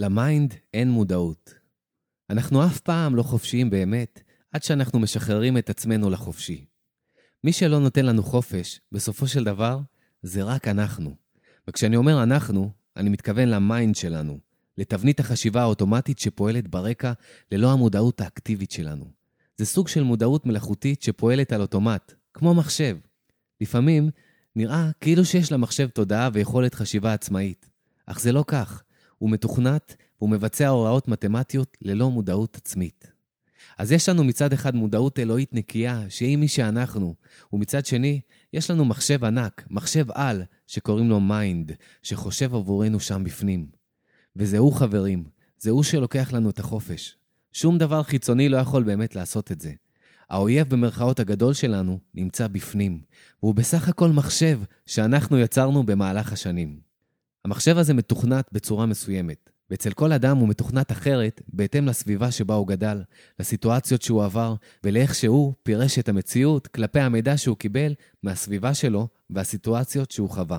ל mind אין מודעות. אנחנו אף פעם לא חופשיים באמת, עד שאנחנו משחררים את עצמנו לחופשי. מי שלא נותן לנו חופש, בסופו של דבר, זה רק אנחנו. וכשאני אומר אנחנו, אני מתכוון ל mind שלנו, לתבנית החשיבה האוטומטית שפועלת ברקע ללא המודעות האקטיבית שלנו. זה סוג של מודעות מלאכותית שפועלת על אוטומט, כמו מחשב. לפעמים נראה כאילו שיש למחשב תודעה ויכולת חשיבה עצמאית, אך זה לא כך. הוא מתוכנת והוא מבצע הוראות מתמטיות ללא מודעות עצמית. אז יש לנו מצד אחד מודעות אלוהית נקייה, שהיא מי שאנחנו, ומצד שני, יש לנו מחשב ענק, מחשב על, שקוראים לו mind, שחושב עבורנו שם בפנים. וזה הוא, חברים, זה הוא שלוקח לנו את החופש. שום דבר חיצוני לא יכול באמת לעשות את זה. האויב במרכאות הגדול שלנו נמצא בפנים, והוא בסך הכל מחשב שאנחנו יצרנו במהלך השנים. המחשב הזה מתוכנת בצורה מסוימת, ואצל כל אדם הוא מתוכנת אחרת בהתאם לסביבה שבה הוא גדל, לסיטואציות שהוא עבר, ולאיך שהוא פירש את המציאות כלפי המידע שהוא קיבל מהסביבה שלו והסיטואציות שהוא חווה.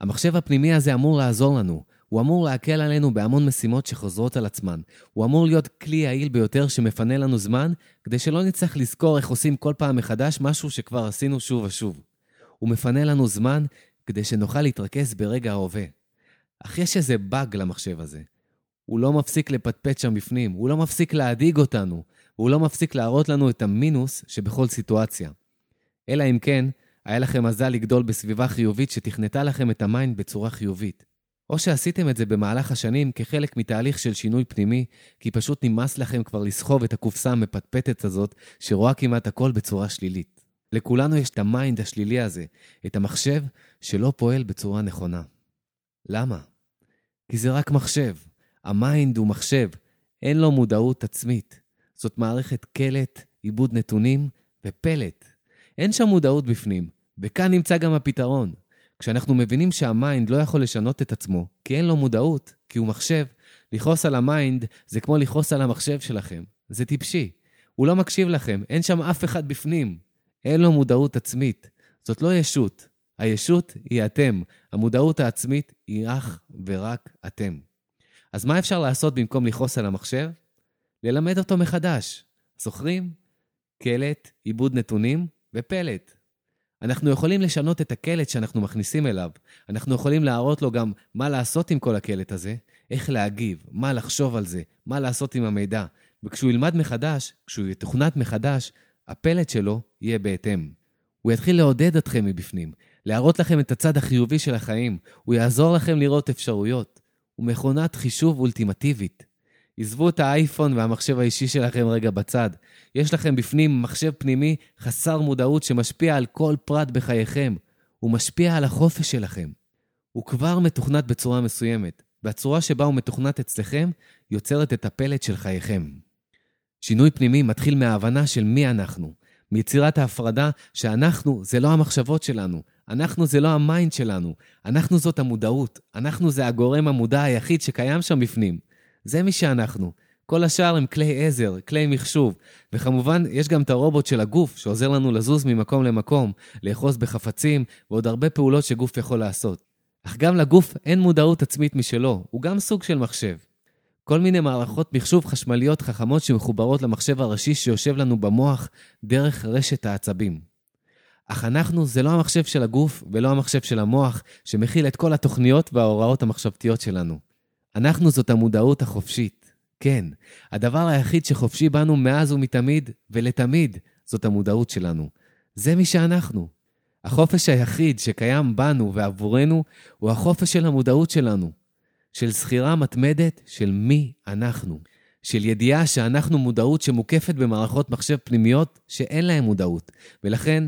המחשב הפנימי הזה אמור לעזור לנו, הוא אמור להקל עלינו בהמון משימות שחוזרות על עצמן. הוא אמור להיות כלי יעיל ביותר שמפנה לנו זמן, כדי שלא נצטרך לזכור איך עושים כל פעם מחדש משהו שכבר עשינו שוב ושוב. הוא מפנה לנו זמן כדי שנוכל להתרכז ברגע ההווה. אך יש איזה באג למחשב הזה. הוא לא מפסיק לפטפט שם בפנים, הוא לא מפסיק להדאיג אותנו, הוא לא מפסיק להראות לנו את המינוס שבכל סיטואציה. אלא אם כן, היה לכם מזל לגדול בסביבה חיובית שתכנתה לכם את ה mind בצורה חיובית. או שעשיתם את זה במהלך השנים כחלק מתהליך של שינוי פנימי, כי פשוט נמאס לכם כבר לסחוב את הקופסה המפטפטת הזאת, שרואה כמעט הכל בצורה שלילית. לכולנו יש את ה mind השלילי הזה, את המחשב שלא פועל בצורה נכונה. למה? כי זה רק מחשב. ה mind הוא מחשב, אין לו מודעות עצמית. זאת מערכת קלט, עיבוד נתונים ופלט. אין שם מודעות בפנים, וכאן נמצא גם הפתרון. כשאנחנו מבינים שה mind לא יכול לשנות את עצמו, כי אין לו מודעות, כי הוא מחשב, לכעוס על ה mind זה כמו לכעוס על המחשב שלכם. זה טיפשי. הוא לא מקשיב לכם, אין שם אף אחד בפנים. אין לו מודעות עצמית. זאת לא ישות. הישות היא אתם. המודעות העצמית היא אך ורק אתם. אז מה אפשר לעשות במקום לכעוס על המחשב? ללמד אותו מחדש. זוכרים? קלט, עיבוד נתונים ופלט. אנחנו יכולים לשנות את הקלט שאנחנו מכניסים אליו. אנחנו יכולים להראות לו גם מה לעשות עם כל הקלט הזה, איך להגיב, מה לחשוב על זה, מה לעשות עם המידע. וכשהוא ילמד מחדש, כשהוא יתוכנת מחדש, הפלט שלו יהיה בהתאם. הוא יתחיל לעודד אתכם מבפנים, להראות לכם את הצד החיובי של החיים, הוא יעזור לכם לראות אפשרויות. הוא מכונת חישוב אולטימטיבית. עזבו את האייפון והמחשב האישי שלכם רגע בצד. יש לכם בפנים מחשב פנימי חסר מודעות שמשפיע על כל פרט בחייכם. הוא משפיע על החופש שלכם. הוא כבר מתוכנת בצורה מסוימת, והצורה שבה הוא מתוכנת אצלכם יוצרת את הפלט של חייכם. שינוי פנימי מתחיל מההבנה של מי אנחנו, מיצירת ההפרדה שאנחנו זה לא המחשבות שלנו, אנחנו זה לא ה mind שלנו, אנחנו זאת המודעות, אנחנו זה הגורם המודע היחיד שקיים שם בפנים. זה מי שאנחנו. כל השאר הם כלי עזר, כלי מחשוב. וכמובן, יש גם את הרובוט של הגוף, שעוזר לנו לזוז ממקום למקום, לאחוז בחפצים, ועוד הרבה פעולות שגוף יכול לעשות. אך גם לגוף אין מודעות עצמית משלו, הוא גם סוג של מחשב. כל מיני מערכות מחשוב חשמליות חכמות שמחוברות למחשב הראשי שיושב לנו במוח דרך רשת העצבים. אך אנחנו זה לא המחשב של הגוף ולא המחשב של המוח שמכיל את כל התוכניות וההוראות המחשבתיות שלנו. אנחנו זאת המודעות החופשית. כן, הדבר היחיד שחופשי בנו מאז ומתמיד ולתמיד זאת המודעות שלנו. זה מי שאנחנו. החופש היחיד שקיים בנו ועבורנו הוא החופש של המודעות שלנו. של זכירה מתמדת של מי אנחנו. של ידיעה שאנחנו מודעות שמוקפת במערכות מחשב פנימיות שאין להן מודעות. ולכן,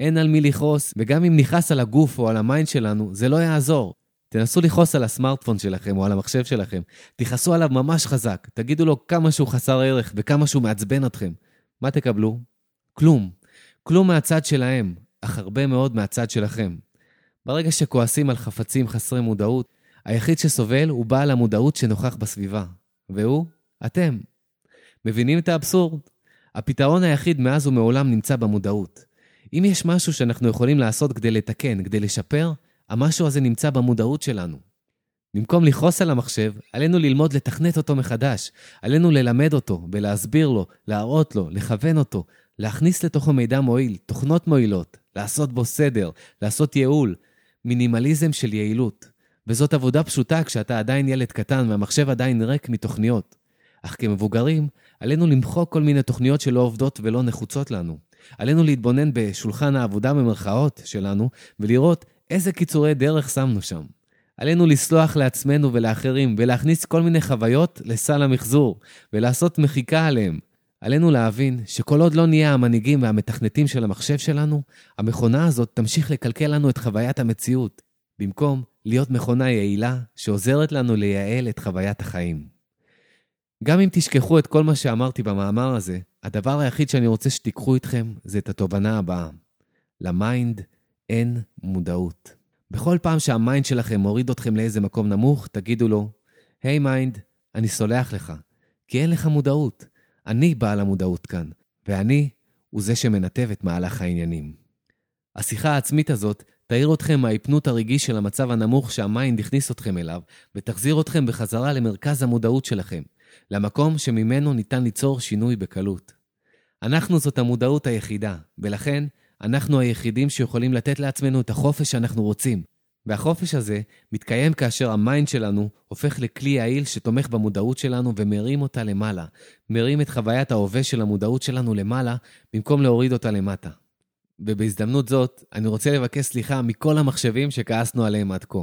אין על מי לכעוס, וגם אם נכעס על הגוף או על ה mind שלנו, זה לא יעזור. תנסו לכעוס על הסמארטפון שלכם או על המחשב שלכם. תכעסו עליו ממש חזק. תגידו לו כמה שהוא חסר ערך וכמה שהוא מעצבן אתכם. מה תקבלו? כלום. כלום מהצד שלהם, אך הרבה מאוד מהצד שלכם. ברגע שכועסים על חפצים חסרי מודעות, היחיד שסובל הוא בעל המודעות שנוכח בסביבה. והוא, אתם. מבינים את האבסורד? הפתרון היחיד מאז ומעולם נמצא במודעות. אם יש משהו שאנחנו יכולים לעשות כדי לתקן, כדי לשפר, המשהו הזה נמצא במודעות שלנו. במקום לכעוס על המחשב, עלינו ללמוד לתכנת אותו מחדש. עלינו ללמד אותו ולהסביר לו, להראות לו, לכוון אותו, להכניס לתוכו מידע מועיל, תוכנות מועילות, לעשות בו סדר, לעשות ייעול, מינימליזם של יעילות. וזאת עבודה פשוטה כשאתה עדיין ילד קטן והמחשב עדיין ריק מתוכניות. אך כמבוגרים, עלינו למחוק כל מיני תוכניות שלא עובדות ולא נחוצות לנו. עלינו להתבונן בשולחן העבודה במרכאות שלנו ולראות איזה קיצורי דרך שמנו שם. עלינו לסלוח לעצמנו ולאחרים ולהכניס כל מיני חוויות לסל המחזור ולעשות מחיקה עליהם. עלינו להבין שכל עוד לא נהיה המנהיגים והמתכנתים של המחשב שלנו, המכונה הזאת תמשיך לקלקל לנו את חוויית המציאות, במקום להיות מכונה יעילה שעוזרת לנו לייעל את חוויית החיים. גם אם תשכחו את כל מה שאמרתי במאמר הזה, הדבר היחיד שאני רוצה שתיקחו איתכם זה את התובנה הבאה. ל mind אין מודעות. בכל פעם שה mind שלכם מוריד אתכם לאיזה מקום נמוך, תגידו לו, היי mind, אני סולח לך, כי אין לך מודעות. אני בעל המודעות כאן, ואני הוא זה שמנתב את מהלך העניינים. השיחה העצמית הזאת תעיר אתכם מההיפנוט הרגעי של המצב הנמוך שה mind הכניס אתכם אליו, ותחזיר אתכם בחזרה למרכז המודעות שלכם, למקום שממנו ניתן ליצור שינוי בקלות. אנחנו זאת המודעות היחידה, ולכן אנחנו היחידים שיכולים לתת לעצמנו את החופש שאנחנו רוצים. והחופש הזה מתקיים כאשר ה mind שלנו הופך לכלי יעיל שתומך במודעות שלנו ומרים אותה למעלה. מרים את חוויית ההווה של המודעות שלנו למעלה, במקום להוריד אותה למטה. ובהזדמנות זאת, אני רוצה לבקש סליחה מכל המחשבים שכעסנו עליהם עד כה.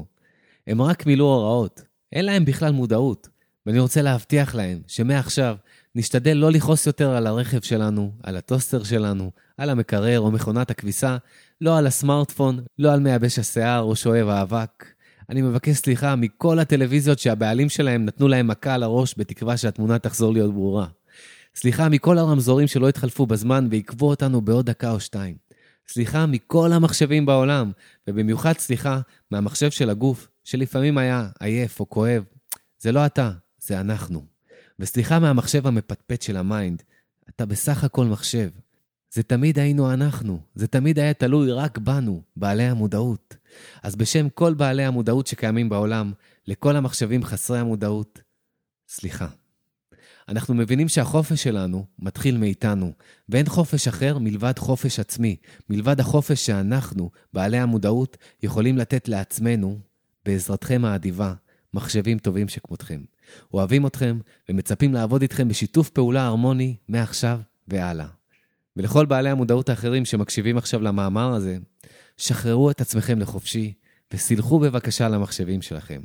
הם רק מילאו הוראות, אין להם בכלל מודעות, ואני רוצה להבטיח להם שמעכשיו נשתדל לא לכעוס יותר על הרכב שלנו, על הטוסטר שלנו, על המקרר או מכונת הכביסה, לא על הסמארטפון, לא על מייבש השיער או שואב האבק. אני מבקש סליחה מכל הטלוויזיות שהבעלים שלהם נתנו להם מכה על הראש בתקווה שהתמונה תחזור להיות ברורה. סליחה מכל הרמזורים שלא התחלפו בזמן ועיכבו אותנו בעוד דקה או שתיים. סליחה מכל המחשבים בעולם, ובמיוחד סליחה מהמחשב של הגוף, שלפעמים היה עייף או כואב. זה לא אתה, זה אנחנו. וסליחה מהמחשב המפטפט של ה mind, אתה בסך הכל מחשב. זה תמיד היינו אנחנו, זה תמיד היה תלוי רק בנו, בעלי המודעות. אז בשם כל בעלי המודעות שקיימים בעולם, לכל המחשבים חסרי המודעות, סליחה. אנחנו מבינים שהחופש שלנו מתחיל מאיתנו, ואין חופש אחר מלבד חופש עצמי, מלבד החופש שאנחנו, בעלי המודעות, יכולים לתת לעצמנו, בעזרתכם האדיבה, מחשבים טובים שכמותכם. אוהבים אתכם ומצפים לעבוד איתכם בשיתוף פעולה הרמוני מעכשיו והלאה. ולכל בעלי המודעות האחרים שמקשיבים עכשיו למאמר הזה, שחררו את עצמכם לחופשי וסילחו בבקשה למחשבים שלכם.